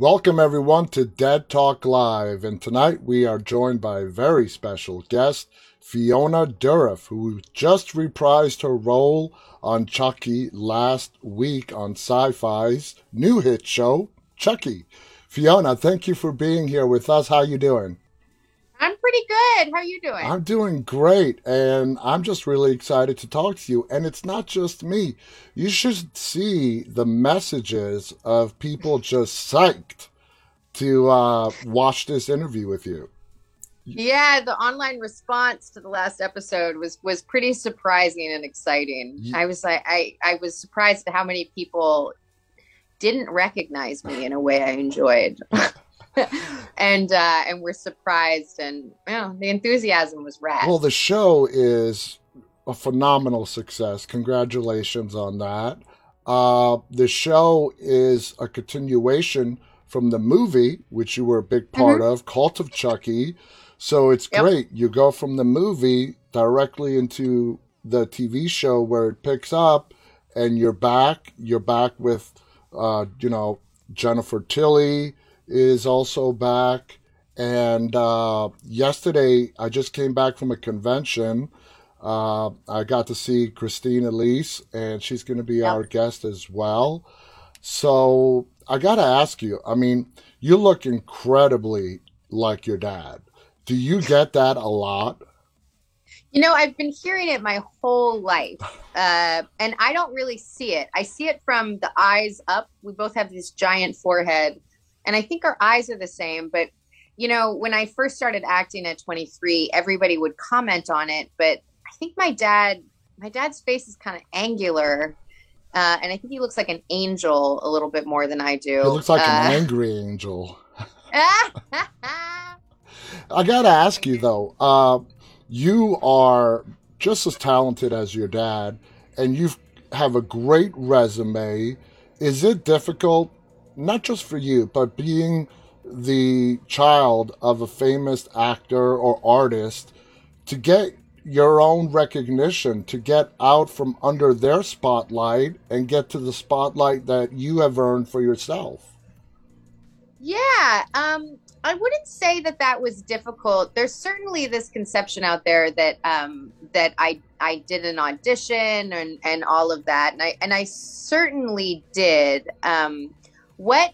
Welcome, everyone, to Dead Talk Live. And tonight we are joined by a very special guest, Fiona Dourif, who just reprised her role on Chucky last week on Syfy's new hit show, Chucky. Fiona, thank you for being here with us. How you doing? I'm pretty good. How are you doing? I'm doing great, and I'm just really excited to talk to you. And it's not just me. You should see the messages of people just psyched to uh, watch this interview with you. Yeah, the online response to the last episode was was pretty surprising and exciting. I was like, I I was surprised at how many people didn't recognize me in a way I enjoyed. and uh, and we're surprised, and you know, the enthusiasm was rad. Well, the show is a phenomenal success. Congratulations on that. Uh, the show is a continuation from the movie, which you were a big part mm-hmm. of, Cult of Chucky. So it's yep. great. You go from the movie directly into the TV show where it picks up, and you're back. You're back with, uh, you know, Jennifer Tilly is also back. And uh, yesterday, I just came back from a convention. Uh, I got to see Christine Elise, and she's going to be our guest as well. So I got to ask you I mean, you look incredibly like your dad. Do you get that a lot? You know, I've been hearing it my whole life, uh, and I don't really see it. I see it from the eyes up. We both have this giant forehead, and I think our eyes are the same. But you know, when I first started acting at 23, everybody would comment on it, but I think my dad, my dad's face is kind of angular. Uh, and I think he looks like an angel a little bit more than I do. He looks like uh, an angry angel. I gotta ask you though, uh, you are just as talented as your dad, and you have a great resume. Is it difficult not just for you, but being the child of a famous actor or artist to get your own recognition, to get out from under their spotlight and get to the spotlight that you have earned for yourself. Yeah, um, I wouldn't say that that was difficult. There's certainly this conception out there that um, that I I did an audition and and all of that, and I and I certainly did. Um, what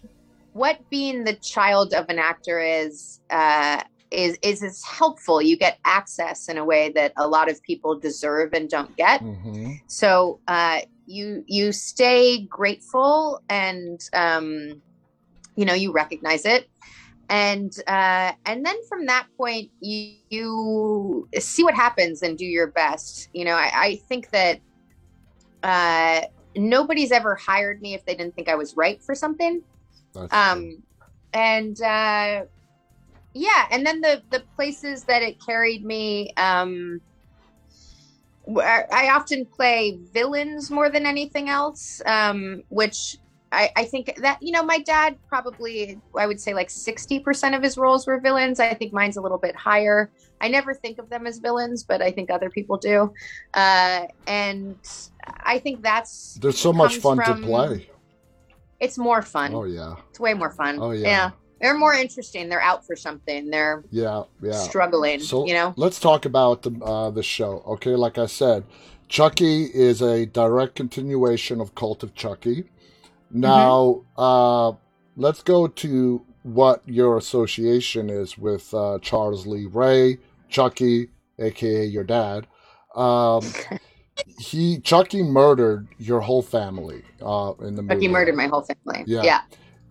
what being the child of an actor is uh, is is is helpful. You get access in a way that a lot of people deserve and don't get. Mm-hmm. So uh, you you stay grateful and um, you know you recognize it and uh, and then from that point you, you see what happens and do your best you know i, I think that uh, nobody's ever hired me if they didn't think I was right for something. That's um, and uh, yeah, and then the the places that it carried me. Um, I often play villains more than anything else, um, which I, I, think that you know my dad probably I would say like sixty percent of his roles were villains. I think mine's a little bit higher. I never think of them as villains, but I think other people do. Uh, and I think that's there's so much fun from, to play. It's more fun. Oh yeah, it's way more fun. Oh yeah. Yeah, they're more interesting. They're out for something. They're yeah yeah struggling. So you know, let's talk about the uh, the show. Okay, like I said, Chucky is a direct continuation of Cult of Chucky. Now, mm-hmm. uh, let's go to what your association is with uh, Charles Lee Ray, Chucky, aka your dad. Um, he Chucky murdered your whole family uh, in the movie. Chucky murdered my whole family. Yeah. yeah.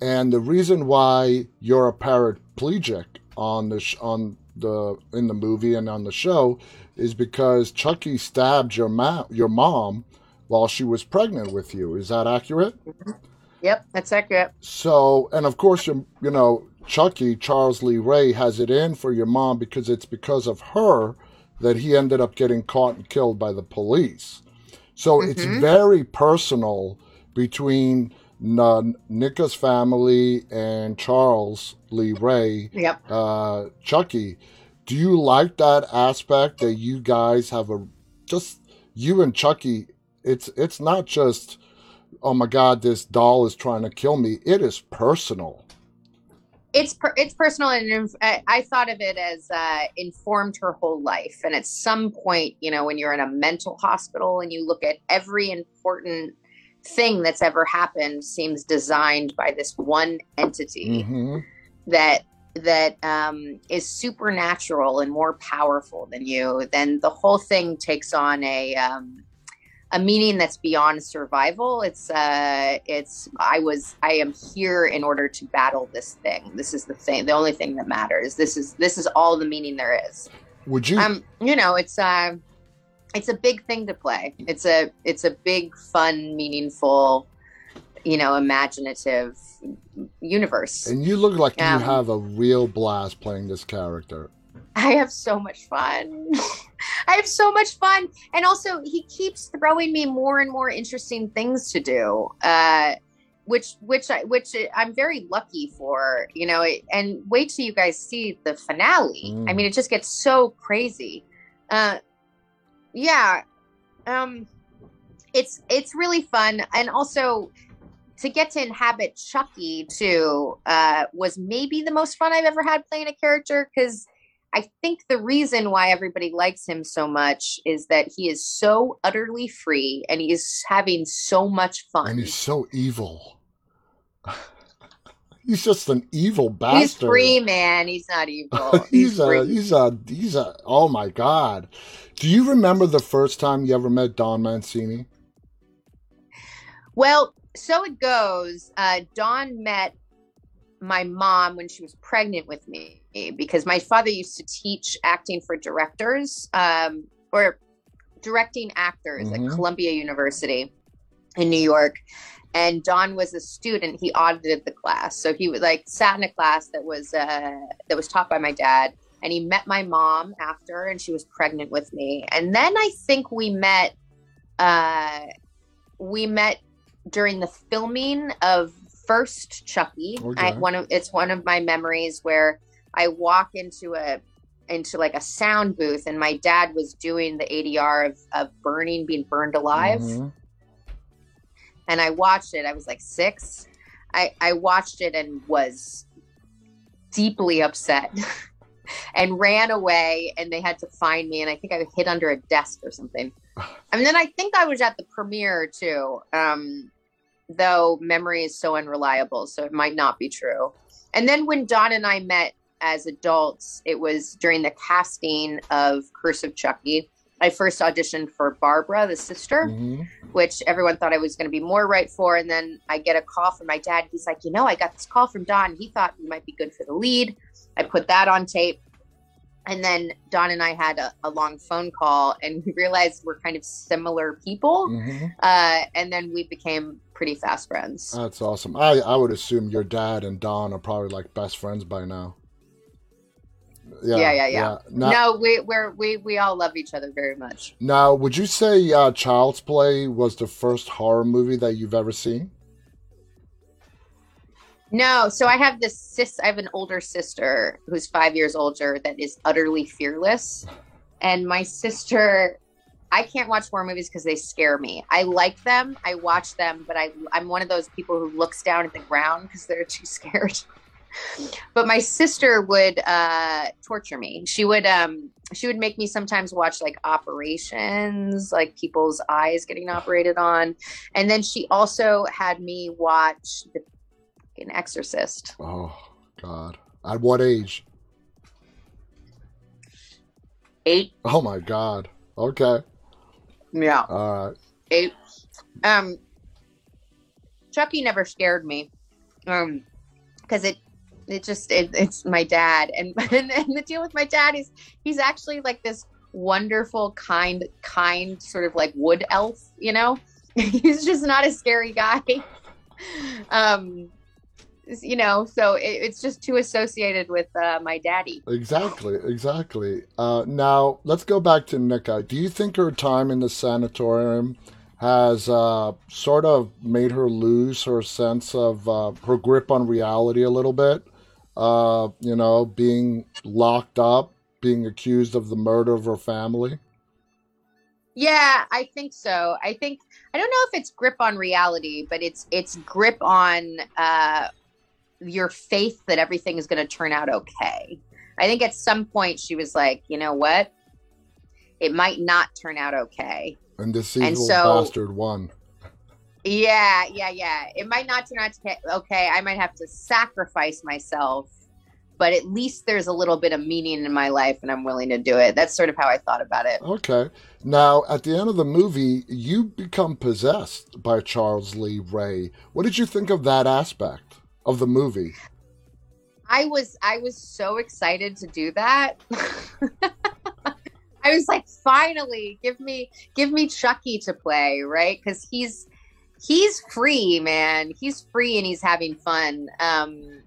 And the reason why you're a paraplegic on the sh- on the in the movie and on the show is because Chucky stabbed your ma- your mom while she was pregnant with you. Is that accurate? Yep, that's accurate. So, and of course, you, you know, Chucky, Charles Lee Ray, has it in for your mom because it's because of her that he ended up getting caught and killed by the police. So mm-hmm. it's very personal between uh, Nica's family and Charles Lee Ray, yep. uh, Chucky. Do you like that aspect that you guys have a just you and Chucky? It's it's not just oh my god, this doll is trying to kill me. It is personal. it's per, it's personal and I, I thought of it as uh, informed her whole life and at some point you know when you're in a mental hospital and you look at every important thing that's ever happened seems designed by this one entity hmm that that um, is supernatural and more powerful than you then the whole thing takes on a um, a meaning that's beyond survival. It's uh it's i was i am here in order to battle this thing. This is the thing the only thing that matters. This is this is all the meaning there is. Would you? um you know it's uh it's a big thing to play. It's a it's a big fun meaningful you know imaginative universe. And you look like Um, you have a real blast playing this character. I have so much fun. I have so much fun. And also, he keeps throwing me more and more interesting things to do. Uh, which which I which I'm very lucky for, you know, and wait till you guys see the finale. Mm. I mean, it just gets so crazy. Uh yeah. Um it's it's really fun and also to get to inhabit Chucky too uh, was maybe the most fun I've ever had playing a character because I think the reason why everybody likes him so much is that he is so utterly free and he is having so much fun. And he's so evil. he's just an evil bastard. He's free, man. He's not evil. he's, He's, a he's a he's a oh my god. Do you remember the first time you ever met Don Mancini? Well, so it goes. Uh, Don met my mom when she was pregnant with me because my father used to teach acting for directors um, or directing actors Mhm. at Columbia University in New York. And Don was a student. He audited the class, so he was like sat in a class that was uh, that was taught by my dad. And he met my mom after, and she was pregnant with me. And then I think we met. Uh, we met during the filming of first Chucky. I, one of it's one of my memories where I walk into a into like a sound booth and my dad was doing the ADR of, of burning being burned alive Mhm. and I watched it. I was like six. I, I watched it and was deeply upset and ran away and they had to find me and I think I hid under a desk or something. And then I think I was at the premiere too. Um, though memory is so unreliable, so it might not be true. And then when Don and I met as adults, it was during the casting of Curse of Chucky. I first auditioned for Barbara, the sister Mhm. which everyone thought I was going to be more right for. And then I get a call from my dad. He's like, you know, I got this call from Don. He thought you might be good for the lead. I put that on tape. And then Don and I had a, a long phone call and we realized we're kind of similar people. Mhm. Uh, and then we became pretty fast friends. That's awesome. I I would assume your dad and Don are probably like best friends by now. Yeah, yeah, yeah. Now, no, we, we're, we, we all love each other very much. now, would you say uh, Child's Play was the first horror movie that you've ever seen? No, so I have this sis. I have an older sister who's five years older that is utterly fearless, and my sister, I can't watch horror movies because they scare me. I like them, I watch them, but I I'm one of those people who looks down at the ground because they're too scared. but my sister would uh, torture me. She would um she would make me sometimes watch like operations, like people's eyes getting operated on, and then she also had me watch the an exorcist Oh God! At what age? eight Oh my God! Okay. yeah All right. eight um chucky never scared me um because it it just it, it's my dad and, and and the deal with my dad is he's actually like this wonderful kind kind sort of like wood elf you know he's just not a scary guy um you know so it, it's just too associated with uh, my daddy Exactly, exactly. Uh, now let's go back to Nica. Do you think her time in the sanatorium has uh, sort of made her lose her sense of uh, her grip on reality a little bit? Uh, you know, being locked up, being accused of the murder of her family. Yeah, I think so. I think I don't know if it's grip on reality, but it's it's grip on uh your faith that everything is going to turn out okay. I think at some point she was like, you know what? It might not turn out okay. And this evil and so, bastard won. Yeah, yeah, yeah. It might not turn out to, okay. I might have to sacrifice myself, but at least there's a little bit of meaning in my life and I'm willing to do it. That's sort of how I thought about it. Okay. Now, at the end of the movie, you become possessed by Charles Lee Ray. What did you think of that aspect of the movie? I was I was so excited to do that. I was like, finally, give me give me Chucky to play, right? Because he's he's free, man. He's free and he's having fun. Um,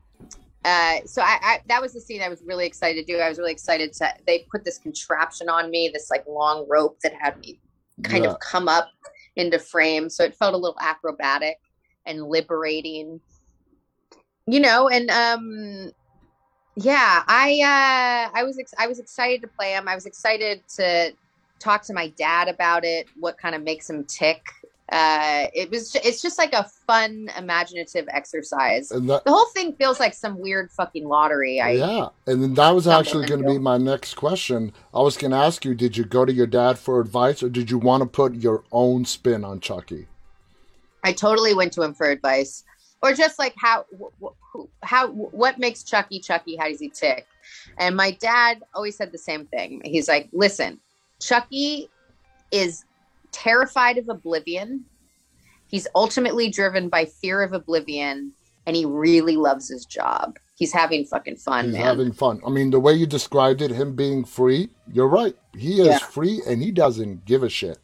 uh, so I, I, that was the scene I was really excited to do. I was really excited to they put this contraption on me, this like long rope that had me kind yeah. of come up into frame. So it felt a little acrobatic and liberating. You know, and um yeah, I uh I was ex- I was excited to play him. I was excited to talk to my dad about it, what kind of makes him tick uh, it was it's just like a fun imaginative exercise. That, the whole thing feels like some weird fucking lottery. I, yeah and then that was actually going to be my next question. I was going to ask you did you go to your dad for advice or did you want to put your own spin on chucky? I totally went to him for advice. Or just like how how what makes chucky chucky? How does he tick? And my dad always said the same thing. He's like listen chucky is terrified of oblivion. He's ultimately driven by fear of oblivion, and he really loves his job. He's having fucking fun, He's man. having fun. I mean, the way you described it, him being free, you're right. He is yeah. free, and he doesn't give a shit.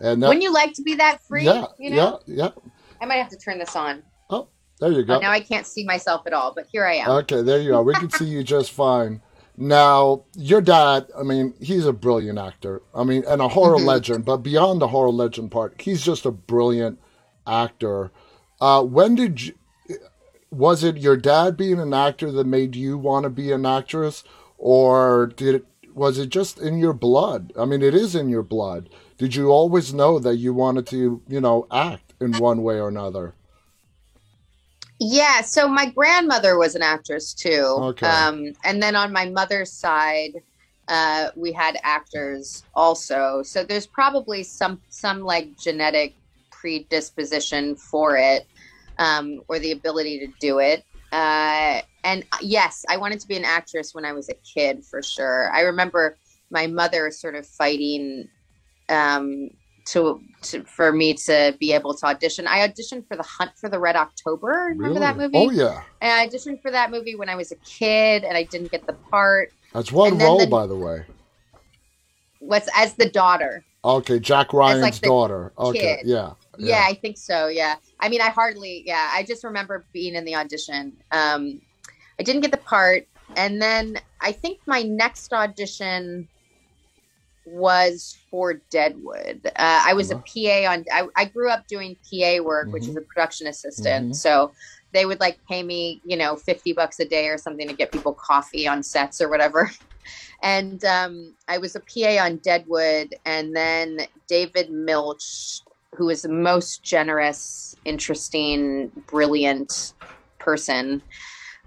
And that, wouldn't you like to be that free? Yeah, you know? yeah, yeah. I might have to turn this on. Oh, there you go. Oh, now I can't see myself at all, but here I am. Okay, there you are. We can see you just fine. Now, your dad, I mean, he's a brilliant actor. I mean, and a horror mm-hmm. legend, but beyond the horror legend part, he's just a brilliant actor. Uh, when did you, was it your dad being an actor that made you want to be an actress, or did it, was it just in your blood? I mean, it is in your blood. Did you always know that you wanted to, you know, act in one way or another? Yeah, so my grandmother was an actress too. Okay. Um, and then on my mother's side, uh, we had actors also. So there's probably some some like genetic predisposition for it, um, or the ability to do it. Uh, and yes, I wanted to be an actress when I was a kid for sure. I remember my mother sort of fighting um, to, to for me to be able to audition. I auditioned for the Hunt for the Red October. Remember really? that movie? Oh yeah. And I auditioned for that movie when I was a kid, and I didn't get the part. That's one role, the, by the way. What's as the daughter? Okay, Jack Ryan's like daughter. Okay, yeah, yeah, yeah. I think so. Yeah. I mean, I hardly. Yeah, I just remember being in the audition. Um, I didn't get the part, and then I think my next audition was for Deadwood. Uh, I was uh-huh. a PA on. I, I, grew up doing PA work, mm-hmm. which is a production assistant. Mm-hmm. So they would like pay me, you know, fifty bucks a day or something to get people coffee on sets or whatever. And um, I was a PA on Deadwood, and then David Milch, who is the most generous, interesting, brilliant person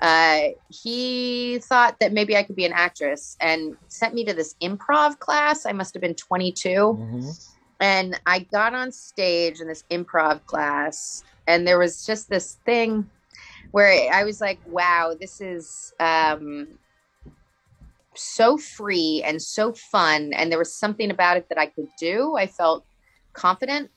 uh, he thought that maybe I could be an actress and sent me to this improv class. I must have been 22. Mm-hmm. And I got on stage in this improv class, and there was just this thing where I was like, wow, this is um, so free and so fun. And there was something about it that I could do. I felt confident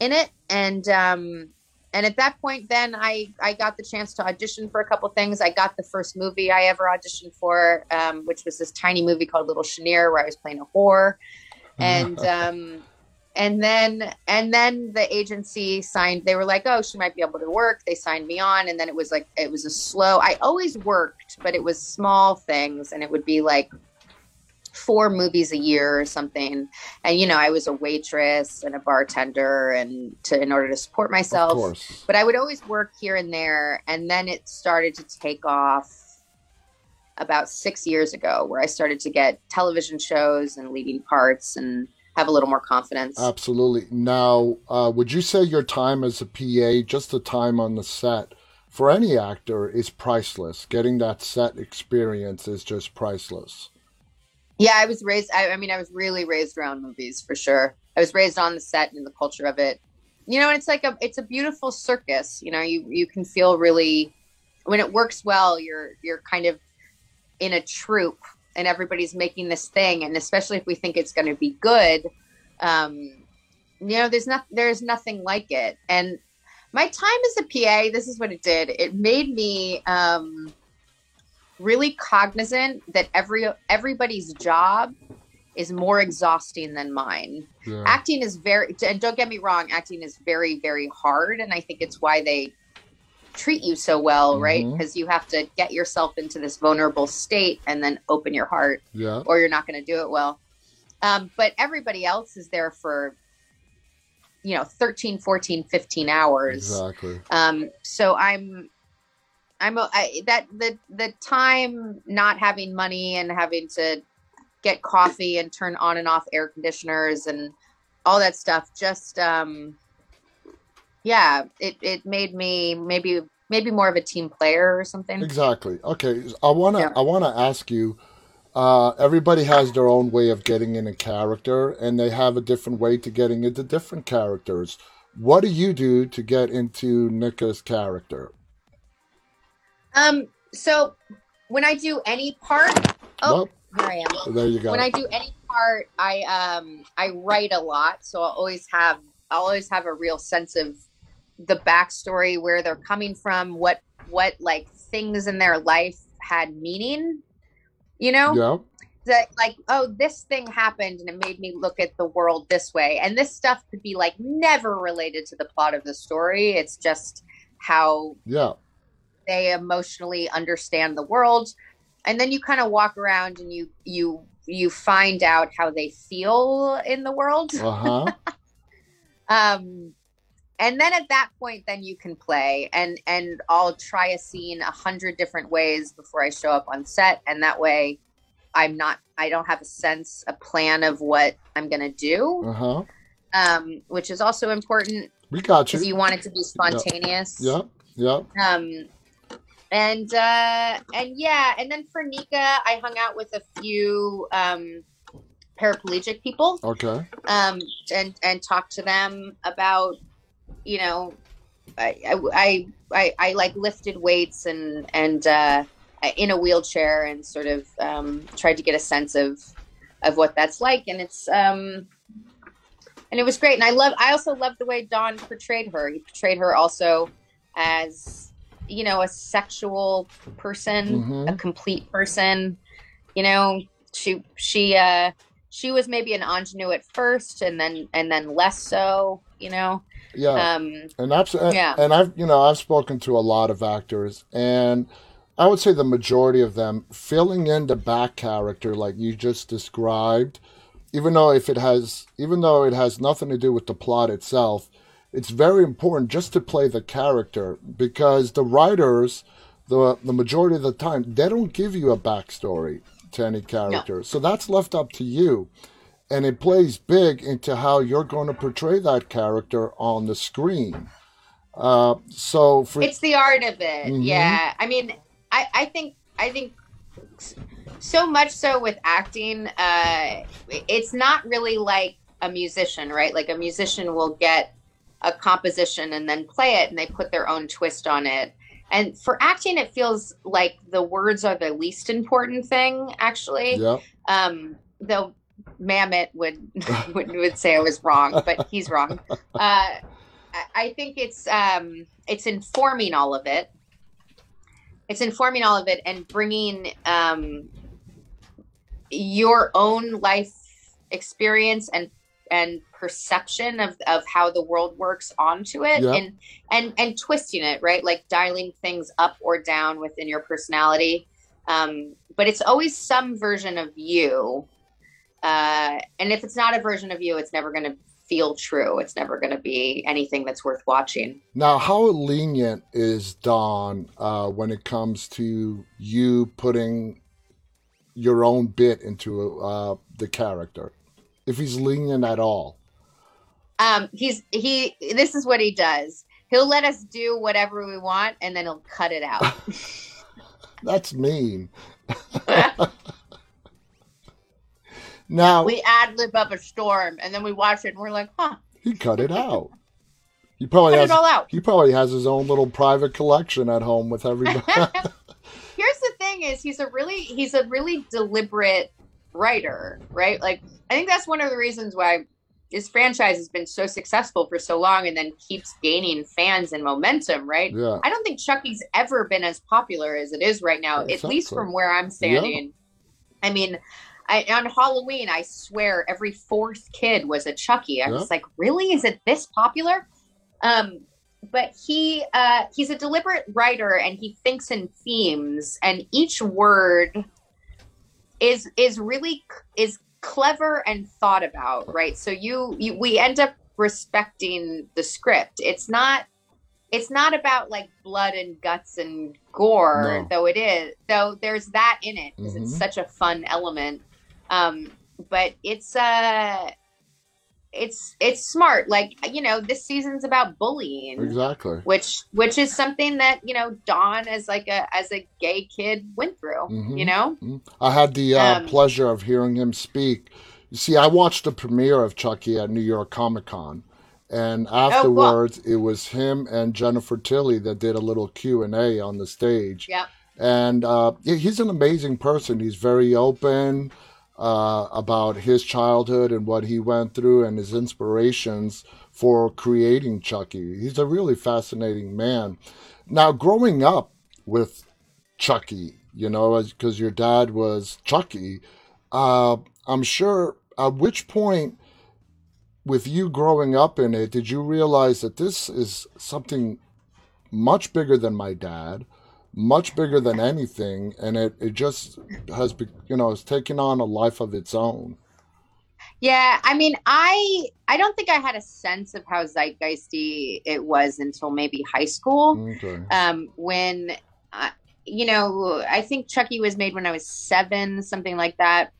in it. And um, and at that point then i i got the chance to audition for a couple things. I got the first movie i ever auditioned for um, which was this tiny movie called little chenier where i was playing a whore. And um, and then and then the agency signed they were like oh she might be able to work. They signed me on and then it was like it was a slow i always worked but it was small things and it would be like four movies a year or something. And you know, I was a waitress and a bartender and to in order to support myself. But I would always work here and there and then it started to take off about 6 years ago where I started to get television shows and leading parts and have a little more confidence. Absolutely. Now, uh, would you say your time as a PA, just the time on the set, for any actor is priceless. Getting that set experience is just priceless. Yeah, I was raised. I, I mean, I was really raised around movies for sure. I was raised on the set and the culture of it. You know, it's like a it's a beautiful circus. You know, you you can feel really when it works well. You're you're kind of in a troupe, and everybody's making this thing. And especially if we think it's going to be good, um, you know, there's not there's nothing like it. And my time as a PA, this is what it did. It made me um, really cognizant that every everybody's job is more exhausting than mine. Yeah. Acting is very and don't get me wrong, acting is very very hard and I think it's why they treat you so well, right? Mhm. Because you have to get yourself into this vulnerable state and then open your heart Yeah. or you're not going to do it well. Um, but everybody else is there for you know 13 14 15 hours Exactly. um, so I'm, I'm a- I, that the the time not having money and having to get coffee and turn on and off air conditioners and all that stuff. Just um, yeah, it it made me maybe maybe more of a team player or something. Exactly. Okay. I wanna Yeah. I wanna ask you. Uh, everybody has their own way of getting in a character, and they have a different way to getting into different characters. What do you do to get into Nica's character? Um, so when I do any part, oh, Well, here I am. there you go. when I do any part, I um I write a lot, so I'll always have I'll always have a real sense of the backstory, where they're coming from, what what like things in their life had meaning, you know, yeah. that like oh this thing happened and it made me look at the world this way, and this stuff could be like never related to the plot of the story. It's just how Yeah. They emotionally understand the world and then you kind of walk around and you you you find out how they feel in the world Uh huh. um and then at that point then you can play and and i'll try a scene a hundred different ways before i show up on set and that way i'm not i don't have a sense a plan of what i'm gonna do Uh huh. um which is also important We got you. you want it to be spontaneous Yeah. Yeah. um and uh and yeah and then for nica i hung out with a few um paraplegic people. Okay. um and and talked to them about you know i i i, I, like lifted weights and and uh in a wheelchair and sort of um tried to get a sense of of what that's like. And it's um and it was great. And i love i also love the way don portrayed her. He portrayed her also as you know a sexual person Mhm. a complete person you know she she uh she was maybe an ingenue at first and then and then less so you know Yeah. um And I've and, Yeah. and I've you know I've spoken to a lot of actors, and I would say the majority of them filling in the back character like you just described, even though if it has even though it has nothing to do with the plot itself, it's very important just to play the character because the writers, the the majority of the time, they don't give you a backstory to any character, so that's left up to you. And it plays big into how you're going to portray that character on the screen. Uh, so for it's the art of it. Mhm. yeah. I mean i i think i think so much so with acting uh it's not really like a musician right? Like a musician will get a composition and then play it and they put their own twist on it and for acting it feels like the words are the least important thing actually yeah, um though Mamet would, would would say I was wrong, but he's wrong. Uh, I- I think it's um, it's informing all of it. It's informing all of it and bringing um, your own life experience and and perception of, of how the world works onto it Yeah. and and and twisting it right like dialing things up or down within your personality um, but it's always some version of you uh, and if it's not a version of you it's never going to feel true it's never going to be anything that's worth watching Now, how lenient is Don uh, when it comes to you putting your own bit into uh, the character? If he's lenient at all. Um, he's he this is what he does he'll let us do whatever we want and then he'll cut it out. That's mean. now we ad lib up a storm and then we watch it and we're like, huh. He cut it out. He probably cut has it all out. he probably has his own little private collection at home with everybody. Here's the thing is he's a really he's a really deliberate writer, right? Like I think that's one of the reasons why his franchise has been so successful for so long and then keeps gaining fans and momentum, right? yeah. I don't think Chucky's ever been as popular as it is right now, I at least from where I'm standing. Yeah. I mean, I, on Halloween, I swear every fourth kid was a Chucky. I Yeah. was like, really? Is it this popular? Um, but he uh, he's a deliberate writer and he thinks in themes, and each word is is really is clever and thought about, right? So you, you we end up respecting the script. It's not it's not about like blood and guts and gore, No. though it is. Though there's that in it because Mhm. it's such a fun element. Um, but it's uh it's it's smart. Like you know, this season's about bullying Exactly. which which is something that you know Don as like a as a gay kid went through. Mhm. You know, I had the uh, Um, pleasure of hearing him speak. You see, I watched the premiere of Chucky at New York Comic Con, and afterwards, it was him and Jennifer Tilly that did a little Q and A on the stage. Yep. And uh, he's an amazing person. He's very open uh, about his childhood and what he went through and his inspirations for creating Chucky. He's a really fascinating man. Now, growing up with Chucky, you know, because your dad was Chucky, uh, I'm sure at which point with you growing up in it did you realize that this is something much bigger than my dad much bigger than anything and it, it just has be, you know it's taken on a life of its own yeah. I mean, I I don't think I had a sense of how zeitgeisty it was until maybe high school. okay Um, when uh, you know, I think Chucky was made when I was seven, something like that.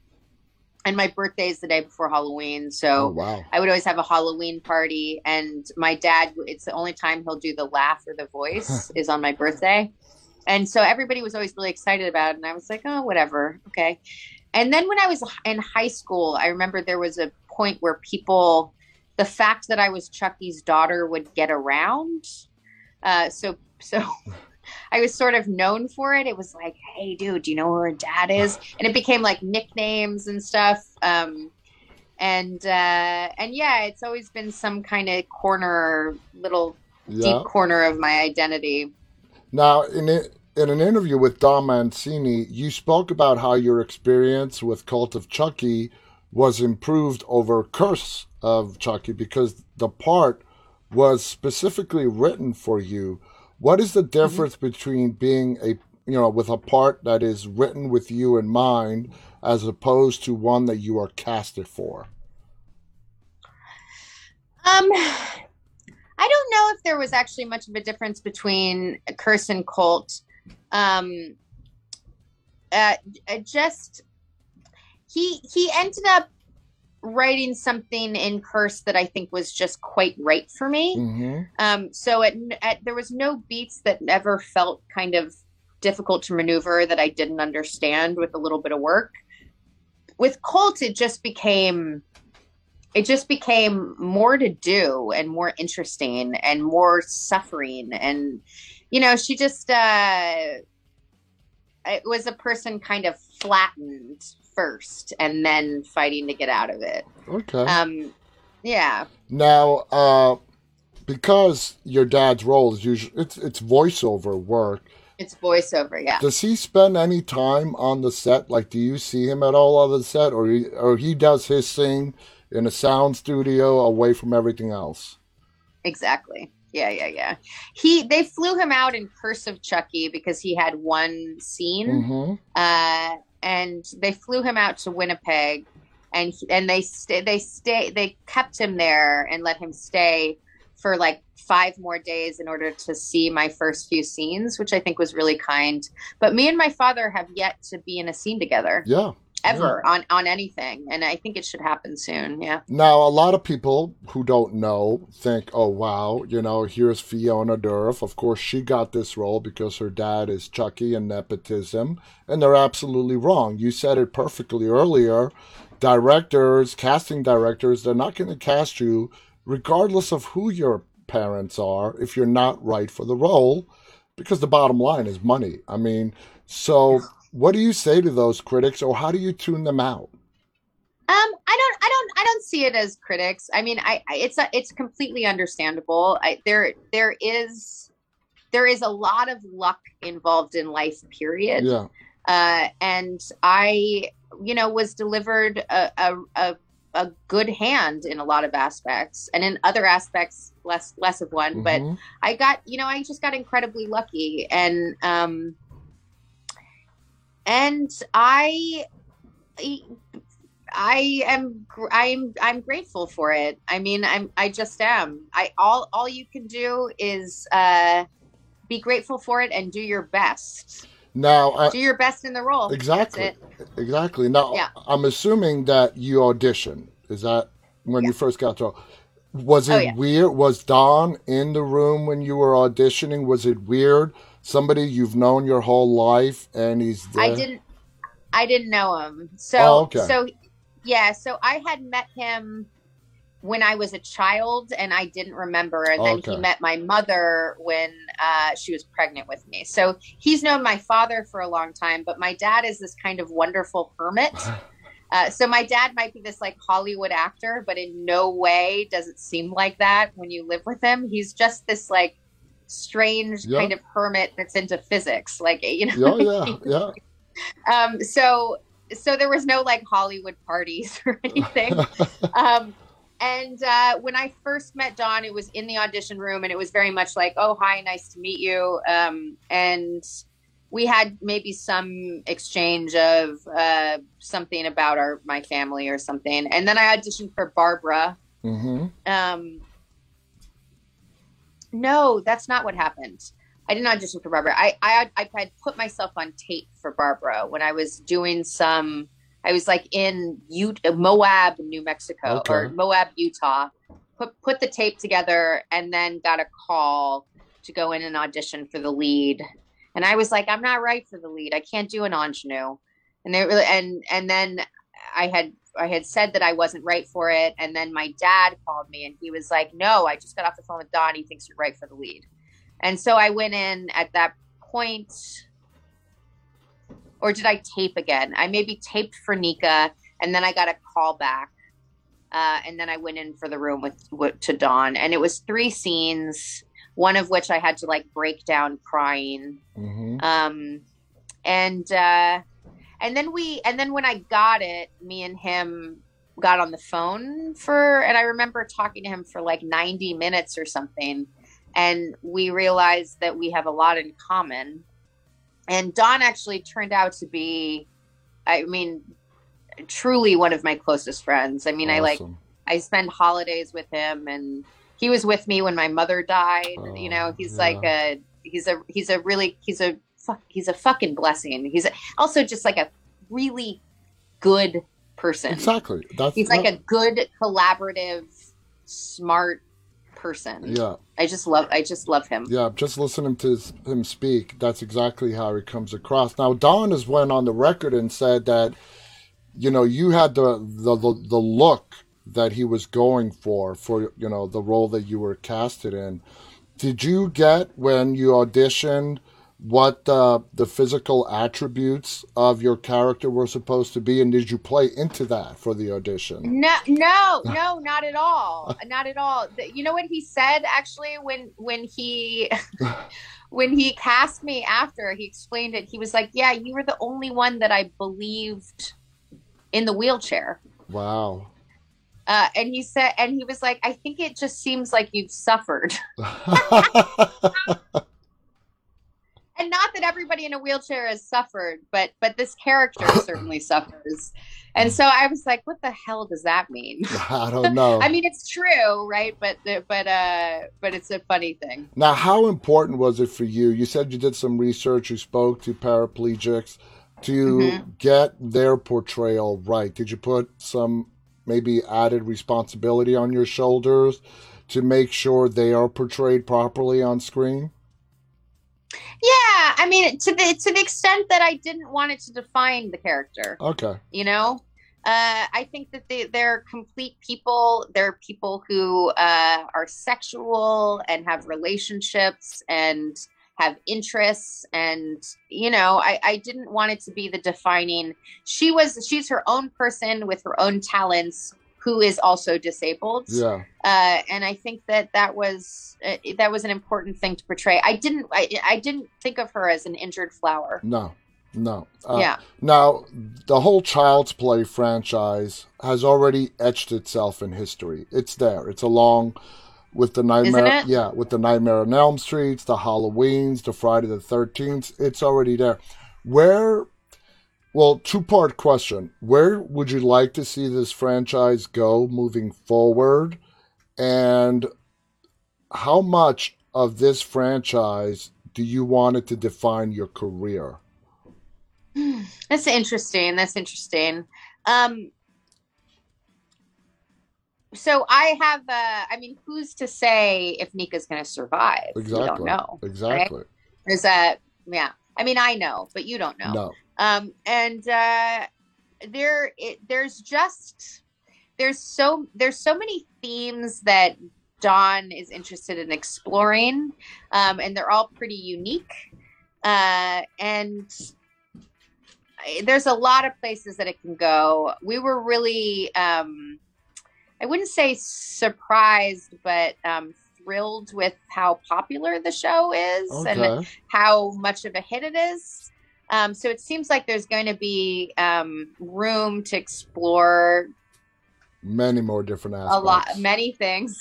And my birthday is the day before Halloween, so oh wow I would always have a Halloween party, and my dad, it's the only time he'll do the laugh or the voice is on my birthday. And so everybody was always really excited about it. And I was like, oh, whatever. Okay. And then when I was in high school, I remember there was a point where people, the fact that I was Chucky's daughter would get around. Uh, so, so I was sort of known for it. It was like, hey, dude, do you know who her dad is? And it became like nicknames and stuff. Um, and uh, and yeah, it's always been some kind of corner, little yeah deep corner of my identity. Now, in it, in an interview with Don Mancini, you spoke about how your experience with Cult of Chucky was improved over Curse of Chucky because the part was specifically written for you. What is the difference between being a you know with a part that is written with you in mind as opposed to one that you are casted for? Um, I don't know if there was actually much of a difference between Curse and Cult. Um, uh, just he he ended up writing something in Curse that I think was just quite right for me. hmm Um, so at, at there was no beats that ever felt kind of difficult to maneuver that I didn't understand with a little bit of work. With Cult, it just became it just became more to do and more interesting and more suffering and you know she just uh it was a person kind of flattened first and then fighting to get out of it Okay. um yeah Now, uh, because your dad's role is usually it's it's voiceover work. it's voiceover yeah Does he spend any time on the set? Like, do you see him at all on the set, or he, or he does his thing in a sound studio away from everything else? Exactly. Yeah, yeah, yeah. He they flew him out in Curse of Chucky because he had one scene, hmm uh, and they flew him out to Winnipeg, and he- and they stay they stay they kept him there and let him stay for like five more days in order to see my first few scenes, which I think was really kind. But me and my father have yet to be in a scene together. Yeah. Ever on on anything and i think it should happen soon yeah Now, a lot of people who don't know think, oh, wow, you know, here's Fiona Dourif. Of course, she got this role because her dad is Chucky and nepotism. And they're absolutely wrong. You said it perfectly earlier. Directors, casting directors, they're not going to cast you regardless of who your parents are if you're not right for the role because the bottom line is money. I mean, so what do you say to those critics or how do you tune them out? Um, I don't, I don't, I don't see it as critics. I mean, I, I it's a, it's completely understandable. I, there, there is, there is a lot of luck involved in life. Period. Yeah. Uh, and I, you know, was delivered a, a, a, a good hand in a lot of aspects, and in other aspects, less, less of one. But Mhm. I got, you know, I just got incredibly lucky, and um, and I, I am, I'm, I'm grateful for it. I mean, I'm, I just am. I all, all you can do is uh, be grateful for it and do your best. now, I, Do your best in the role. Exactly. Exactly. Now, Yeah. I'm assuming that you auditioned. Is that when you first got to? Was it Oh, yeah. weird? Was Don in the room when you were auditioning? Was it weird? Somebody you've known your whole life, and he's there. I didn't I didn't know him. So Oh, okay. so yeah, so I had met him when I was a child and I didn't remember and then Okay. he met my mother when uh, she was pregnant with me. So he's known my father for a long time, but my dad is this kind of wonderful hermit. Uh, so my dad might be this like Hollywood actor, but in no way does it seem like that when you live with him. He's just this like strange Yeah. kind of hermit that's into physics, like you know. yeah, yeah, yeah. um so so there was no like hollywood parties or anything um and uh when i first met don it was in the audition room and it was very much like oh hi nice to meet you um and we had maybe some exchange of uh something about our my family or something and then i auditioned for barbara hmm um no that's not what happened. I didn't audition for barbara. I i, I had put myself on tape for barbara when i was doing some i was like in U- uh, moab new mexico or moab utah. Put put the tape together and then got a call to go in and audition for the lead. And i was like i'm not right for the lead. I can't do an ingenue. And they really and and then i had I had said that I wasn't right for it, and then my dad called me and he was like, "No, I just got off the phone with Don. He thinks you're right for the lead." And so I went in at that point, or did I tape again? I maybe taped for Nica, and then I got a call back, uh, and then I went in for the room with, with to Don, and it was three scenes, one of which I had to like break down crying hmm um and uh and then we and then when i got it me and him got on the phone for and i remember talking to him for like 90 minutes or something and we realized that we have a lot in common and don actually turned out to be i mean truly one of my closest friends i mean i like I spend holidays with him, and he was with me when my mother died. you oh, know, Oh, he's yeah. like a he's a he's a really he's a fuck he's a fucking blessing. He's also just like a really good person. Exactly. That's He's like a good collaborative, smart person. yeah. I just love I just love him. Yeah, just listening to his, him speak, that's exactly how he comes across. Now, Don has went on the record and said that, you know, you had the the the, the look that he was going for for you know the role that you were casted in. Did you get when you auditioned what uh, the physical attributes of your character were supposed to be, and did you play into that for the audition? No, no, no, not at all. Not at all. You know what he said actually when when he when he cast me after he explained it. He was like, "Yeah, you were the only one that I believed in the wheelchair." Wow. Uh, and he said, and he was like, "I think it just seems like you've suffered." And not that everybody in a wheelchair has suffered, but but this character certainly suffers. And so I was like, "What the hell does that mean?" I don't know. I mean, it's true, right? But but uh, but it's a funny thing. Now, how important was it for you? You said you did some research, you spoke to paraplegics. to Mm-hmm. get their portrayal right? Did you put some maybe added responsibility on your shoulders to make sure they are portrayed properly on screen? Yeah, I mean, to the to the extent that I didn't want it to define the character, Okay. you know, uh, I think that they they're complete people. They're people who uh, are sexual and have relationships and have interests, and you know, I I didn't want it to be the defining. She was she's her own person with her own talents who is also disabled Yeah. uh, and I think that that was uh, that was an important thing to portray. I didn't I, I didn't think of her as an injured flower. No. No. Uh, yeah, Now, the whole Child's Play franchise has already etched itself in history. It's there. It's along with the Nightmare. Yeah, with the Nightmare on Elm Streets, the Halloweens, the Friday the Thirteenth. It's already there. Where? Well, two part question. Where would you like to see this franchise go moving forward? And how much of this franchise do you want it to define your career? that's interesting. That's interesting. Um, so I have. Uh, I mean, who's to say if Nica's going to survive? We don't Exactly. know. Exactly. Is that? yeah. I mean, I know, but you don't know. No. Um and uh there it, there's just there's so there's so many themes that Don is interested in exploring um and they're all pretty unique. Uh and there's a lot of places that it can go. We were really um i wouldn't say surprised but um thrilled with how popular the show is and how much of a hit it is. Um, so it seems like there's going to be um, room to explore Many more different aspects. a lot, many things.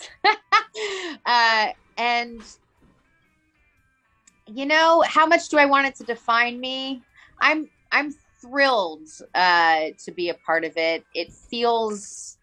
uh, and, you know, how much do I want it to define me? I'm, I'm thrilled uh, to be a part of it. It feels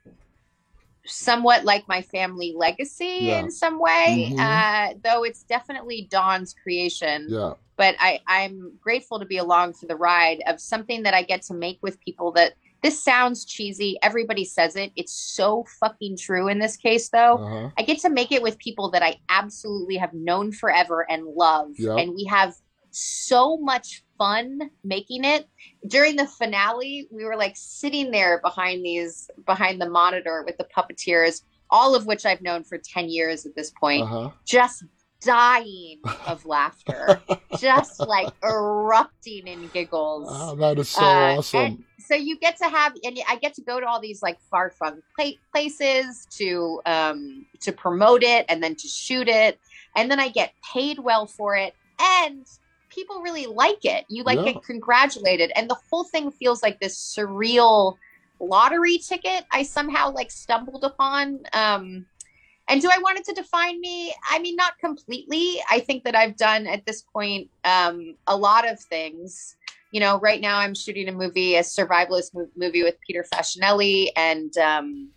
somewhat like my family legacy Yeah. in some way, Mhm. uh, though it's definitely Don's creation Yeah. but I, I'm grateful to be along for the ride of something that I get to make with people that this sounds cheesy. Everybody says it. It's so fucking true in this case, though. Uh-huh. I get to make it with people that I absolutely have known forever and love. And we have so much fun making it. During the finale, we were like sitting there behind these, behind the monitor with the puppeteers, all of which I've known for 10 years at this point Uh-huh. just dying of laughter, just like erupting in giggles. Oh, that is so Uh, awesome. so you get to have, and I get to go to all these like far flung pla- places to um, to promote it and then to shoot it, and then I get paid well for it, and people really like it. You like Yeah. get congratulated, and the whole thing feels like this surreal lottery ticket I somehow like stumbled upon. Um, and do I want it to define me? I mean, not completely. I think that I've done at this point um, a lot of things. You know, right now I'm shooting a movie, a survivalist mo- movie with Peter Facinelli and um,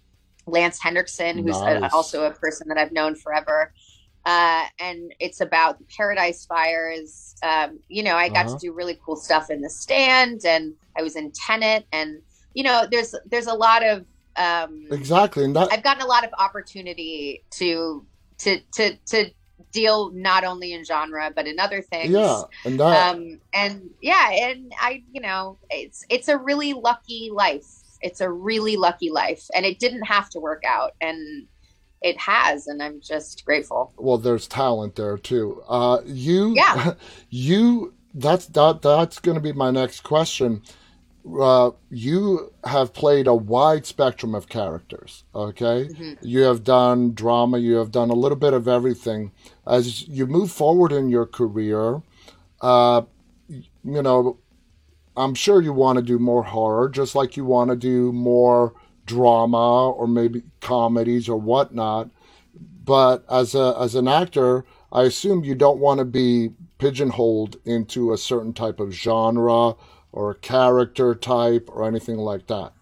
Lance Henriksen, who's a- also a person that I've known forever. Uh, and it's about the Paradise Fires. Um, you know, I got Uh-huh. to do really cool stuff in the stand, and I was in Tenet, and you know, there's there's a lot of um, exactly. And that I've gotten a lot of opportunity to to to to deal not only in genre but in other things. yeah, and that Um and yeah, and I you know, it's it's a really lucky life. It's a really lucky life and it didn't have to work out and it has and I'm just grateful. well there's talent there too. Uh you Yeah. you that's that that's going to be my next question. Uh, you have played a wide spectrum of characters. Okay, Mhm. you have done drama. You have done a little bit of everything. As you move forward in your career, uh, you know, I'm sure you want to do more horror, just like you want to do more drama or maybe comedies or whatnot. But as a as an actor, I assume you don't want to be pigeonholed into a certain type of genre or a character type or anything like that.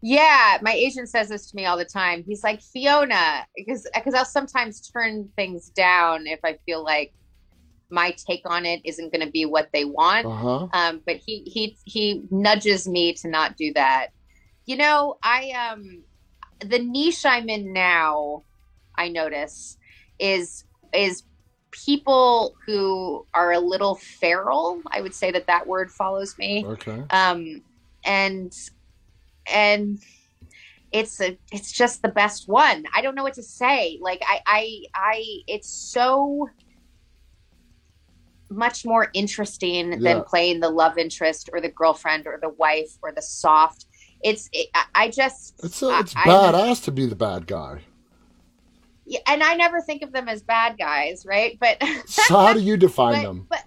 Yeah, my agent says this to me all the time. He's like, "Fiona," because because I'll sometimes turn things down if I feel like my take on it isn't going to be what they want. Uh-huh. Um, but he he he nudges me to not do that. You know, I um the niche I'm in now, I notice is is people who are a little feral. I would say that that word follows me. Okay. Um, and and it's a it's just the best one. I don't know what to say. Like I I I it's so much more interesting Yeah. than playing the love interest or the girlfriend or the wife or the soft. It's it, I- I just It's a, it's I- I- badass to be the bad guy. Yeah, and I never think of them as bad guys, right? But So how do you define but, them? but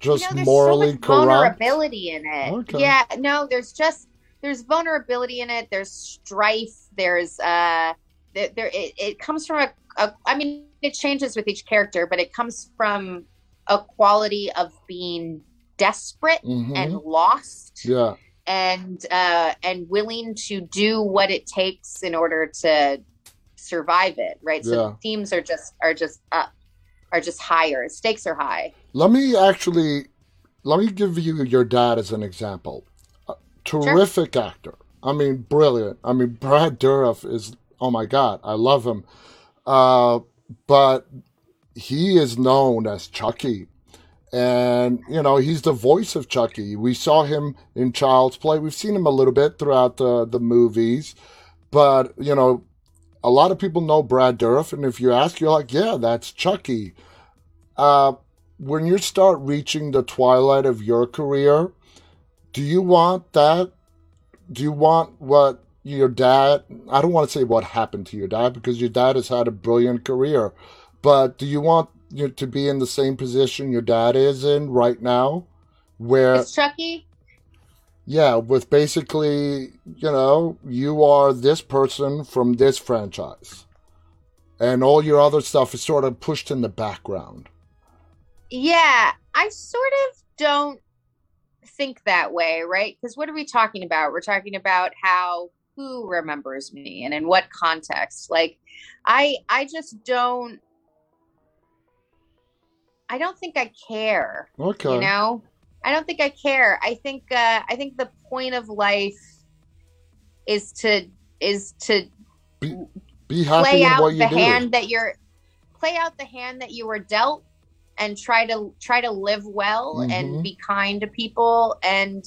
Just you know, morally so corrupt? vulnerability in it. Okay. Yeah, no, there's just there's vulnerability in it. There's strife. There's uh, there, there it, it comes from a, a. I mean, it changes with each character, but it comes from a quality of being desperate Mhm. and lost Yeah. and uh, and willing to do what it takes in order to survive it. Right. So Yeah. the themes are just are just up, are just higher. Stakes are high. Let me actually let me give you your dad as an example. A terrific actor. I mean, brilliant. I mean, Brad Dourif is oh my god, I love him. Uh, but he is known as Chucky. And, you know, he's the voice of Chucky. We saw him in Child's Play. We've seen him a little bit throughout the, the movies. But, you know, a lot of people know Brad Dourif. And if you ask, you're like, yeah, that's Chucky. Uh, when you start reaching the twilight of your career, do you want that? Do you want what your dad? I don't want to say what happened to your dad because your dad has had a brilliant career, but do you want you to be in the same position your dad is in right now, where Is Chucky? yeah, with basically you know you are this person from this franchise, and all your other stuff is sort of pushed in the background. Yeah, I sort of don't think that way, right? Because what are we talking about? We're talking about how who remembers me and in what context. Like, I I just don't. I don't think I care. Okay. You know, I don't think I care. I think uh, I think the point of life is to is to Be be happy play out the do. hand that you're play out the hand that you were dealt and try to try to live well Mhm. and be kind to people and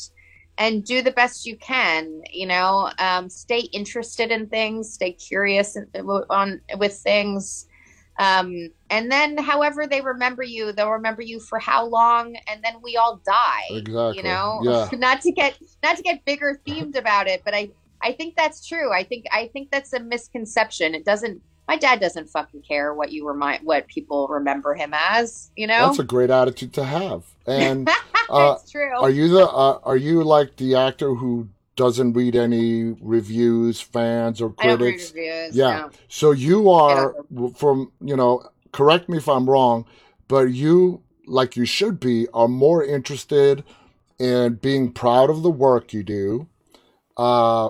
and do the best you can you know um, stay interested in things stay curious on with things um, and then however they remember you they'll remember you for how long and then we all die Exactly. you know Yeah. not to get not to get bigger themed about it but i i think that's true i think i think that's a misconception it doesn't my dad doesn't fucking care what you remind what people remember him as you know That's a great attitude to have. And uh, true are you the uh, are you like the actor who doesn't read any reviews, fans, or i don't read critics? reviews Yeah. no. So you are from you know. Correct me if I'm wrong, but you like you should be are more interested in being proud of the work you do. Uh,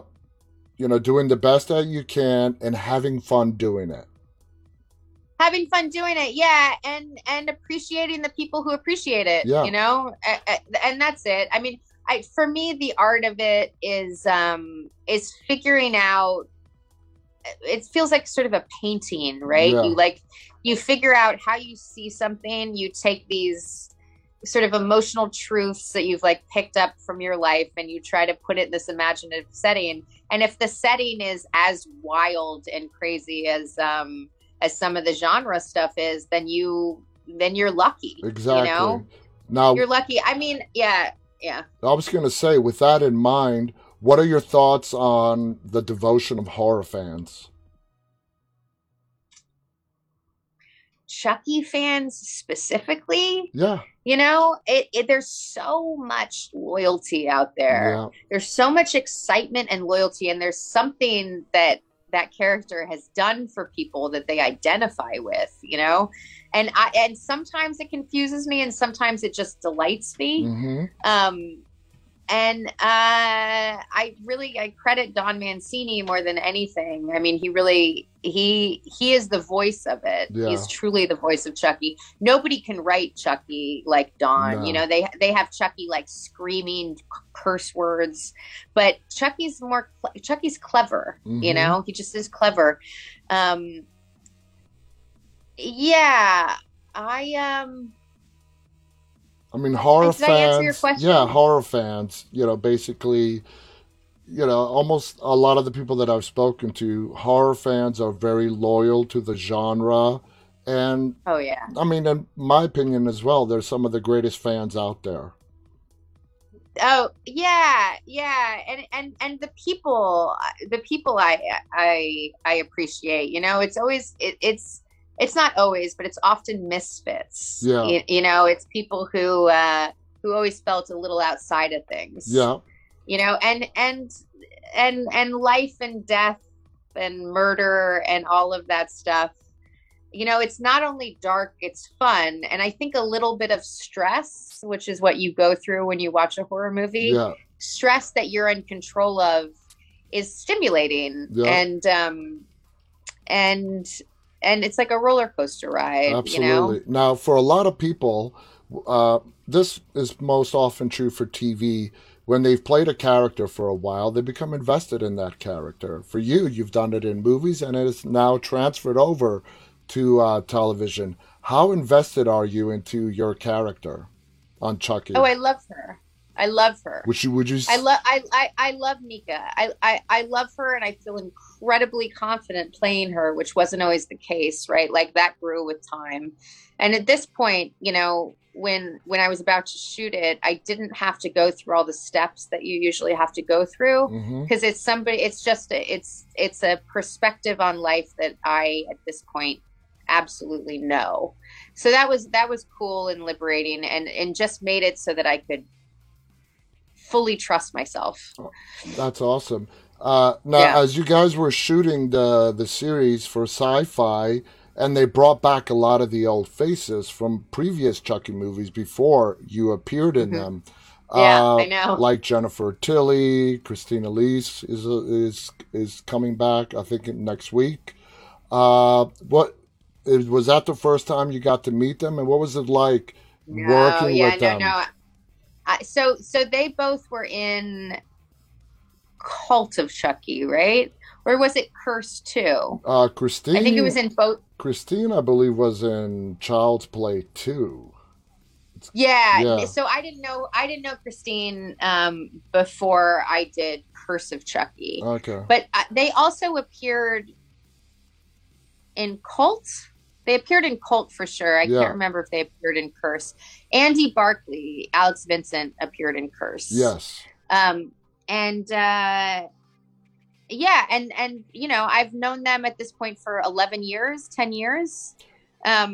you know, doing the best that you can and having fun doing it. having fun doing it yeah and and appreciating the people who appreciate it Yeah. you know and that's it i mean i for me the art of it is um is figuring out it feels like sort of a painting right Yeah. you like you figure out how you see something you take these sort of emotional truths that you've like picked up from your life and you try to put it in this imaginative setting and if the setting is as wild and crazy as um as some of the genre stuff is then you then you're lucky Exactly. you know Now, you're lucky i mean yeah yeah. I was going to say, with that in mind, what are your thoughts on the devotion of horror fans? chucky fans specifically? Yeah, you know it, it there's so much loyalty out there. Yeah, there's so much excitement and loyalty and there's something that that character has done for people that they identify with you know and i and sometimes it confuses me and sometimes it just delights me hmm um and uh, I really I credit Don Mancini more than anything. I mean, he really he he is the voice of it. Yeah. He's truly the voice of Chucky. Nobody can write Chucky like Don. No. You know, they they have Chucky like screaming curse words, but Chucky's more Chucky's clever. You Mhm. know, he just is clever. Um, yeah, I um. I mean, horror Did I answer your fans. question? Yeah, horror fans. You know, basically, you know, almost a lot of the people that I've spoken to, horror fans are very loyal to the genre, and Oh yeah. I mean, in my opinion as well, they're some of the greatest fans out there. Oh yeah, yeah, and and and the people, the people I I I appreciate. You know, it's always it, it's it's not always, but it's often misfits. Yeah. you, you know, it's people who uh, who always felt a little outside of things. Yeah, you know, and and and and life and death and murder and all of that stuff. You know, it's not only dark, it's fun, and I think a little bit of stress, which is what you go through when you watch a horror movie yeah, stress that you're in control of is stimulating Yeah. and um and and it's like a roller coaster ride absolutely. you know Now, for a lot of people, uh, this is most often true for TV. When they've played a character for a while, they become invested in that character. For you, you've done it in movies, and it is now transferred over to uh, television. How invested are you into your character on Chucky? oh i love her i love her would you would you? I love I, I I love Nica. I, I I love her and I feel incredibly confident playing her, which wasn't always the case, right? Like that grew with time. And at this point, you know, when when I was about to shoot it, I didn't have to go through all the steps that you usually have to go through mm-hmm. because it's somebody it's just a, it's it's a perspective on life that I at this point absolutely know. So that was that was cool and liberating and and just made it so that I could fully trust myself. That's awesome. Uh, now, Yeah. as you guys were shooting the the series for Syfy, and they brought back a lot of the old faces from previous Chucky movies before you appeared in Mhm. them. Yeah, Uh, I know. Like Jennifer Tilly, Christine Elise is is is coming back. I think next week. Uh, what was that the first time you got to meet them, and what was it like working yeah, with no, them? no. I, so so they both were in Cult of Chucky, right? Or was it Curse too? Uh, Christine, I think it was in both. Christine, I believe, was in Child's Play too. Yeah. Yeah. So I didn't know. I didn't know Christine um, before I did Curse of Chucky. Okay. But uh, they also appeared in Cult. They appeared in Cult for sure. I Yeah. can't remember if they appeared in Curse. Andy Barclay, Alex Vincent appeared in Curse. Yes. um and uh yeah and and you know i've known them at this point for 11 years 10 years um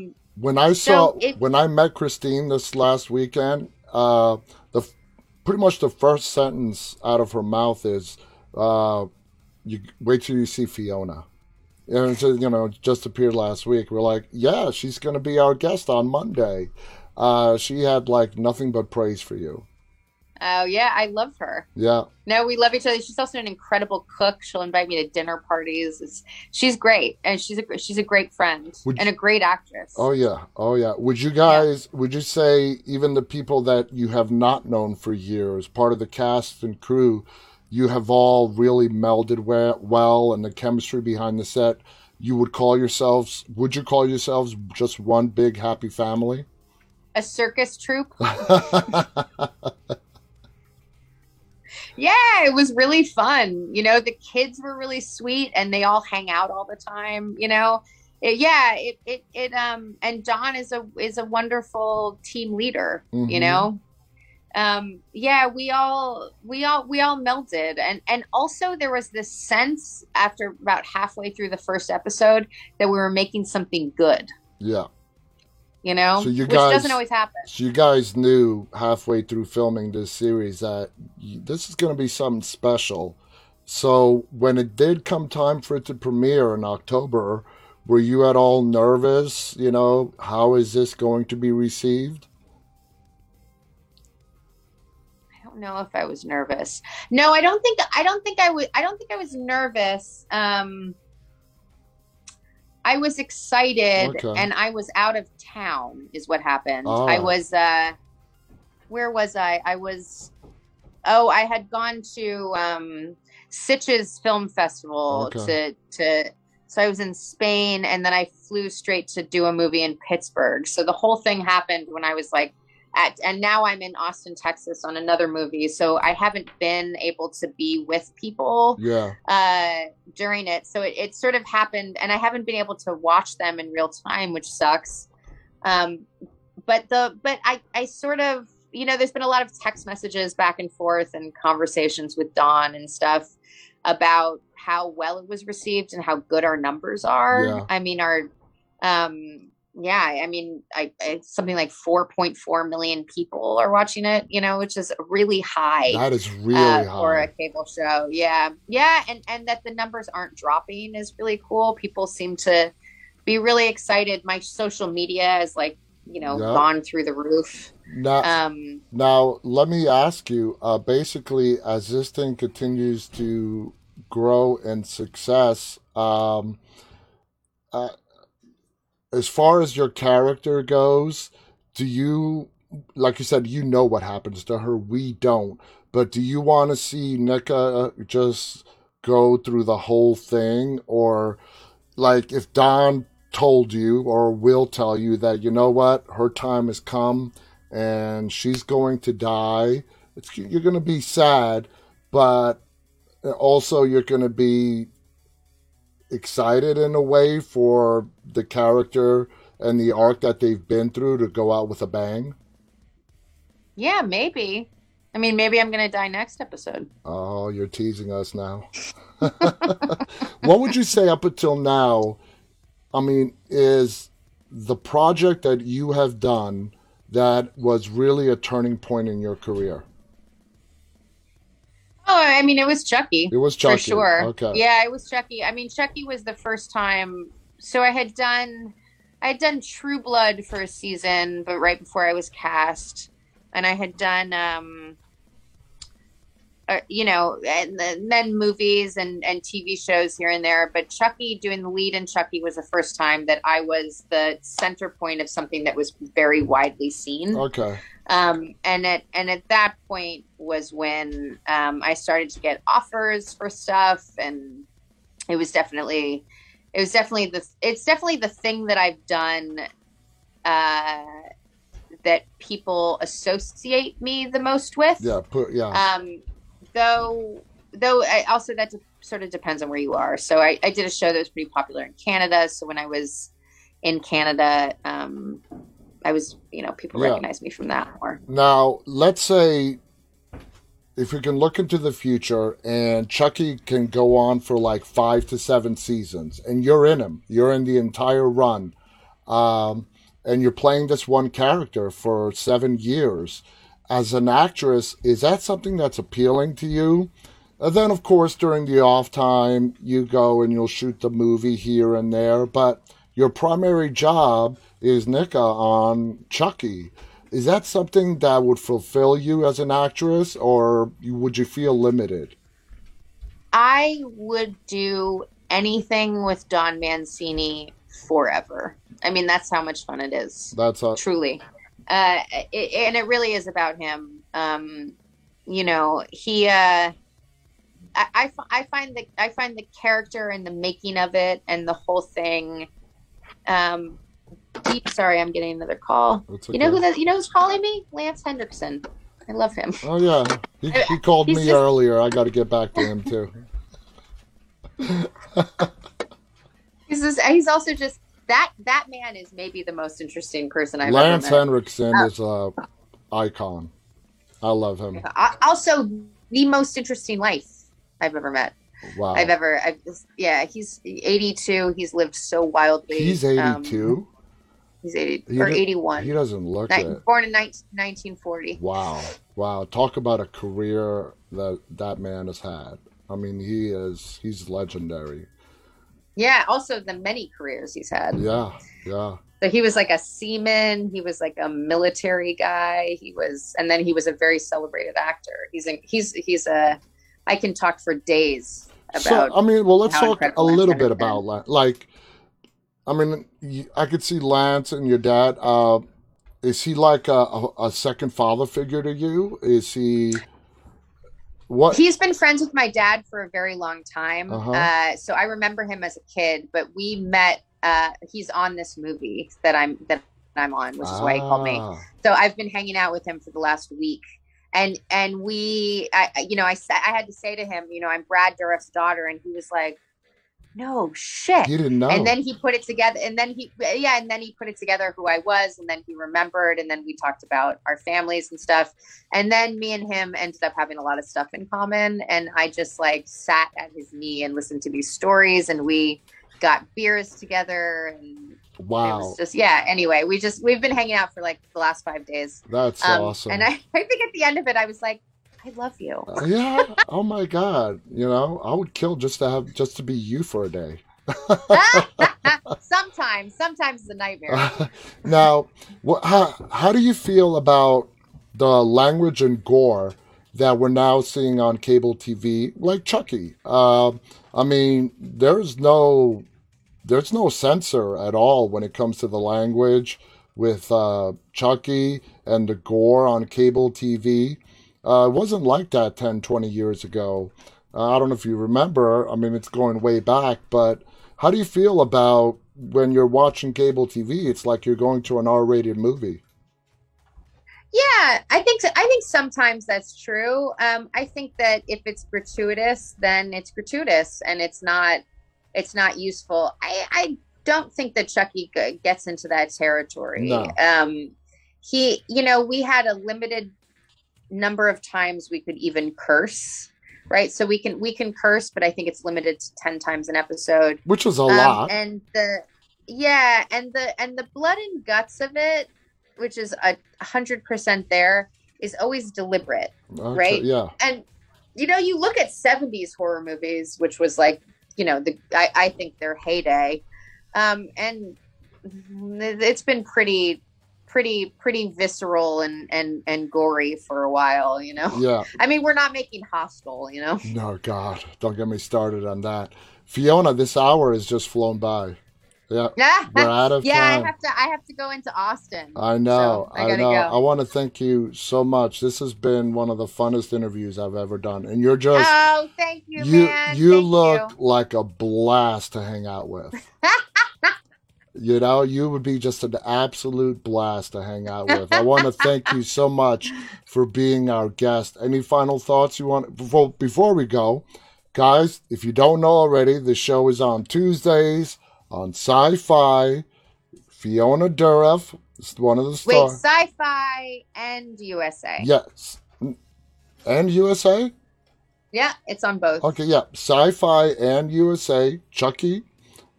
When I So saw it- when I met Christine this last weekend, uh, the pretty much the first sentence out of her mouth is, uh, "You wait till you see Fiona." And you know, just appeared last week. We're like, "Yeah, she's going to be our guest on Monday." Uh, she had like nothing but praise for you. Oh yeah i love her Yeah. no we love each other she's also an incredible cook she'll invite me to dinner parties it's, she's great and she's a she's a great friend and a great actress Oh yeah, oh yeah. Would you guys? Would you say even the people that you have not known for years, part of the cast and crew, you have all really melded well, and the chemistry behind the set? You would call yourselves? Would you call yourselves just one big happy family? a circus troupe yeah it was really fun you know the kids were really sweet and they all hang out all the time you know It- yeah it, it it um and don is a is a wonderful team leader Mhm. you know um yeah we all we all we all melted and and also there was this sense after about halfway through the first episode that we were making something good yeah. You know So you which guys- doesn't always happen So you guys knew halfway through filming this series that this is going to be something special. So when it did come time for it to premiere in October, were you at all nervous? You know, how is this going to be received? I don't know if I was nervous. No, I don't think I don't think I was I don't think I was nervous. Um I was excited Okay. and I was out of town is what happened. Oh. I was uh where was I? I was oh, I had gone to um Sitges Film Festival Okay. to to so I was in Spain and then I flew straight to do a movie in Pittsburgh. So the whole thing happened when I was like at and now I'm in Austin, Texas on another movie. So I haven't been able to be with people Yeah. uh, during it. So it, it sort of happened, and I haven't been able to watch them in real time, which sucks. Um, but the but I I sort of you know there's been a lot of text messages back and forth and conversations with Don and stuff about how well it was received and how good our numbers are. Yeah. I mean our um yeah i mean i it's something like 4.4 million people are watching it you know which is really high That is really uh, high. for a cable show. Yeah, yeah, and and that the numbers aren't dropping is really cool. People seem to be really excited. My social media is like you know Yeah. gone through the roof. now, Um, now, let me ask you. Uh, basically, as this thing continues to grow in success, um, uh, as far as your character goes, do you, like you said, you know what happens to her. We don't. But do you want to see Nica just go through the whole thing, or like if Don told you or will tell you that you know what her time has come and she's going to die, it's you're going to be sad, but also you're going to be excited in a way for the character and the arc that they've been through to go out with a bang. yeah, maybe. I mean, maybe I'm gonna die next episode. Oh, you're teasing us now. what would you say up until now? I mean, is the project that you have done that was really a turning point in your career? Oh, I mean, it was Chucky. It was Chucky. For sure. Okay. Yeah, it was Chucky. I mean, Chucky was the first time. So I had done, I had done True Blood for a season, but right before I was cast, and I had done, um, uh, you know, and then, then movies and and TV shows here and there. But Chucky doing the lead in Chucky was the first time that I was the center point of something that was very widely seen Okay. Um, and at and at that point was when um, I started to get offers for stuff, and it was definitely it was definitely the it's definitely the thing that I've done uh, that people associate me the most with. Yeah. Put. Yeah. Um, though, though, I, also that de- sort of depends on where you are. So I, I did a show that was pretty popular in Canada. So when I was in Canada, um, I was, you know, people Yeah. recognize me from that more. Now, let's say if we can look into the future and Chucky can go on for like five to seven seasons and you're in him, you're in the entire run, um, and you're playing this one character for seven years. As an actress, is that something that's appealing to you? And then, of course, during the off time, you go and you'll shoot the movie here and there, but your primary job is Nica on Chucky. Is that something that would fulfill you as an actress, or would you feel limited? I would do anything with Don Mancini forever. I mean, that's how much fun it is. That's a truly uh it, and it really is about him um you know he uh I, I, I find the I find the character and the making of it and the whole thing um deep sorry I'm getting another call it's you know who that you know who's calling me Lance Henriksen I love him Oh yeah, he, he called me just- earlier. I got to get back to him too. he's just, he's also just that that man is maybe the most interesting person I've Lance ever met. Henriksen Oh. is a icon. I love him. I- also the most interesting life I've ever met Wow, I've ever, I've yeah, he's 82. He's lived so wildly. he's Um, eighty-two. He's 80 He or 81. he doesn't look it. born in 19, 1940. Wow, wow! Talk about a career that that man has had. I mean, he is—he's legendary. Yeah. Also, the many careers he's had. Yeah, yeah. So he was like a seaman. He was like a military guy. He was, and then he was a very celebrated actor. He's a, he's he's a. I can talk for days about. So I mean, well, let's talk a little bit about like. I mean, I could see Lance and your dad. Uh, is he like a, a, a second father figure to you? Is he? What? He's been friends with my dad for a very long time. Uh-huh. Uh, so I remember him as a kid, but we met. Uh, he's on this movie that I'm that I'm on, which is why he called me. Ah, So I've been hanging out with him for the last week, and and we, I, I- you know, I I had to say to him, you know, I'm Brad Dourif's daughter, and he was like, no shit. You didn't know. And then he put it together, and then he, yeah, and then he put it together who I was, and then he remembered, and then we talked about our families and stuff. And then me and him ended up having a lot of stuff in common. And I just like sat at his knee and listened to these stories, and we got beers together. And wow, just, yeah, anyway, we just, we've been hanging out for like the last five days. that's Um, awesome. And I, I think at the end of it, I was like, I love you. Uh, yeah. Oh my God. You know, I would kill just to have just to be you for a day. sometimes, sometimes it's a nightmare. now, what, how, how do you feel about the language and gore that we're now seeing on cable TV, like Chucky? Um I mean, there's no there's no censor at all when it comes to the language with uh, Chucky and the gore on cable TV. Uh, it wasn't like that 10, 20 years ago. Uh, I don't know if you remember. I mean, it's going way back, but how do you feel about when you're watching cable TV? It's like you're going to an R rated movie. Yeah, I think I think sometimes that's true. Um, I think that if it's gratuitous, then it's gratuitous, and it's not it's not useful. I, I don't think that Chucky gets into that territory. No. Um, he, you know, we had a limited number of times we could even curse, right? So we can we can curse, but I think it's limited to ten times an episode. Which is a Um, lot. and the yeah and the and the blood and guts of it which is a hundred percent there is always deliberate Okay, right? Yeah. and you know you look at 70s horror movies which was like you know the i, I think their heyday um and it's been pretty pretty pretty visceral and and and gory for a while you know Yeah. i mean we're not making Hostel you know No, God. Don't get me started on that. Fiona, this hour has just flown by. Yeah. We're out of yeah time. i have to i have to go into austin I know. So, I I, know. go. I want to thank you so much. This has been one of the funnest interviews I've ever done, and you're just oh, thank you, you man. you Thank look like a blast to hang out with. you know, you would be just an absolute blast to hang out with. I want to thank you so much for being our guest. Any final thoughts you want before before we go? Guys, if you don't know already, the show is on Tuesdays on Syfy. Fiona Dourif is one of the stars. Wait, Syfy and USA. Yes. And USA? Yeah, it's on both. Okay, yeah. Syfy and USA. Chucky,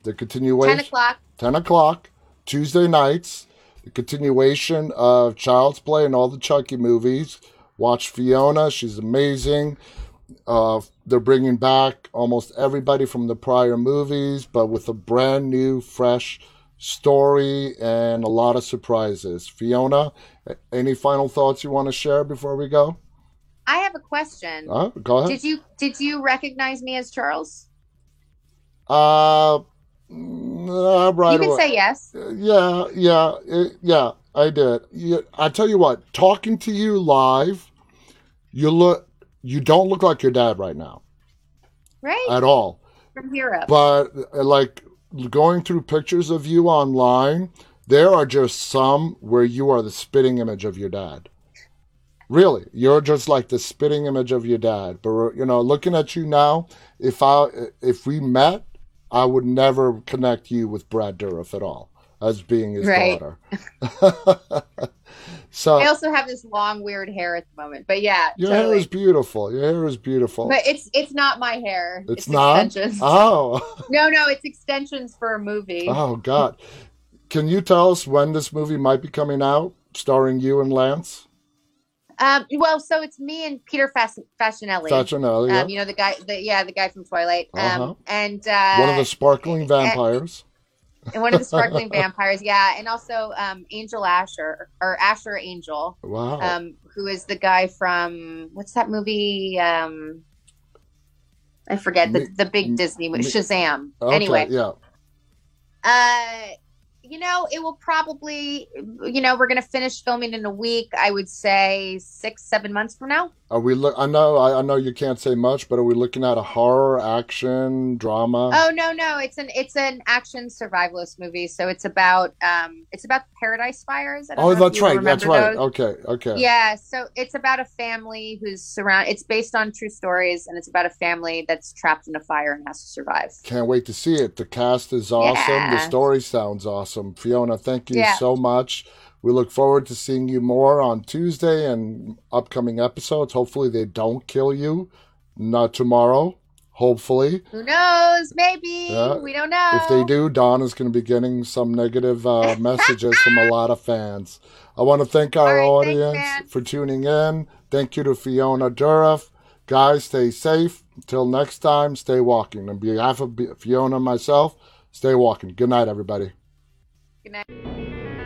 the continuation. Ten o'clock. 10 o'clock, Tuesday nights, the continuation of Child's Play and all the Chucky movies. Watch Fiona, she's amazing. Uh, they're bringing back almost everybody from the prior movies, but with a brand new, fresh story and a lot of surprises. Fiona, any final thoughts you want to share before we go? I have a question. Uh, go ahead. Did you did you recognize me as Charles? Uh, uh, right you can away. say yes. Yeah, yeah, it, yeah. I did. Yeah, I tell you what, talking to you live, you look, you don't look like your dad right now Right? at all. From Europe. But uh, like going through pictures of you online, there are just some where you are the spitting image of your dad. Really, you're just like the spitting image of your dad. But you know, looking at you now, if I if we met, I would never connect you with Brad Dourif at all as being his Right. daughter. so I also have this long weird hair at the moment. But yeah, your hair is beautiful. Your hair is beautiful. But it's it's not my hair. It's not? extensions. oh, No, no, it's extensions for a movie. oh God! Can you tell us when this movie might be coming out, starring you and Lance Um, well, so it's me and Peter Fas- Facinelli. Facinelli? yeah. Um, you know the guy, the yeah, the guy from Twilight. Um, Uh-huh. and uh, One of the sparkling vampires. And one of the sparkling vampires. Yeah, and also um, Angel Asher or Asher Angel. Wow. Um, who is the guy from what's that movie? Um, I forget the the big Disney movie, Shazam. okay, Anyway, yeah. uh, you know, it will probably, you know, we're gonna finish filming in a week. I would say six, seven months from now. Are we look? I know, I, I know you can't say much, but are we looking at a horror, action, drama? Oh no, no, it's an it's an action survivalist movie. So it's about um, it's about Paradise Fires. Oh, that's right. That's right. those. Okay, okay. Yeah, so it's about a family who's surround. It's based on true stories, and it's about a family that's trapped in a fire and has to survive. Can't wait to see it. The cast is awesome. The story sounds awesome. Fiona, thank you Yeah. so much. We look forward to seeing you more on Tuesday and upcoming episodes. Hopefully, they don't kill you. Not tomorrow. Hopefully. Who knows? Maybe Yeah. we don't know. If they do, Don is going to be getting some negative uh, messages from a lot of fans. I want to thank our right, thanks, audience man. for tuning in. Thank you to Fiona Dourif. Guys, stay safe. Until next time, stay walking. On behalf of Fiona and myself, stay walking. Good night, everybody. Good night.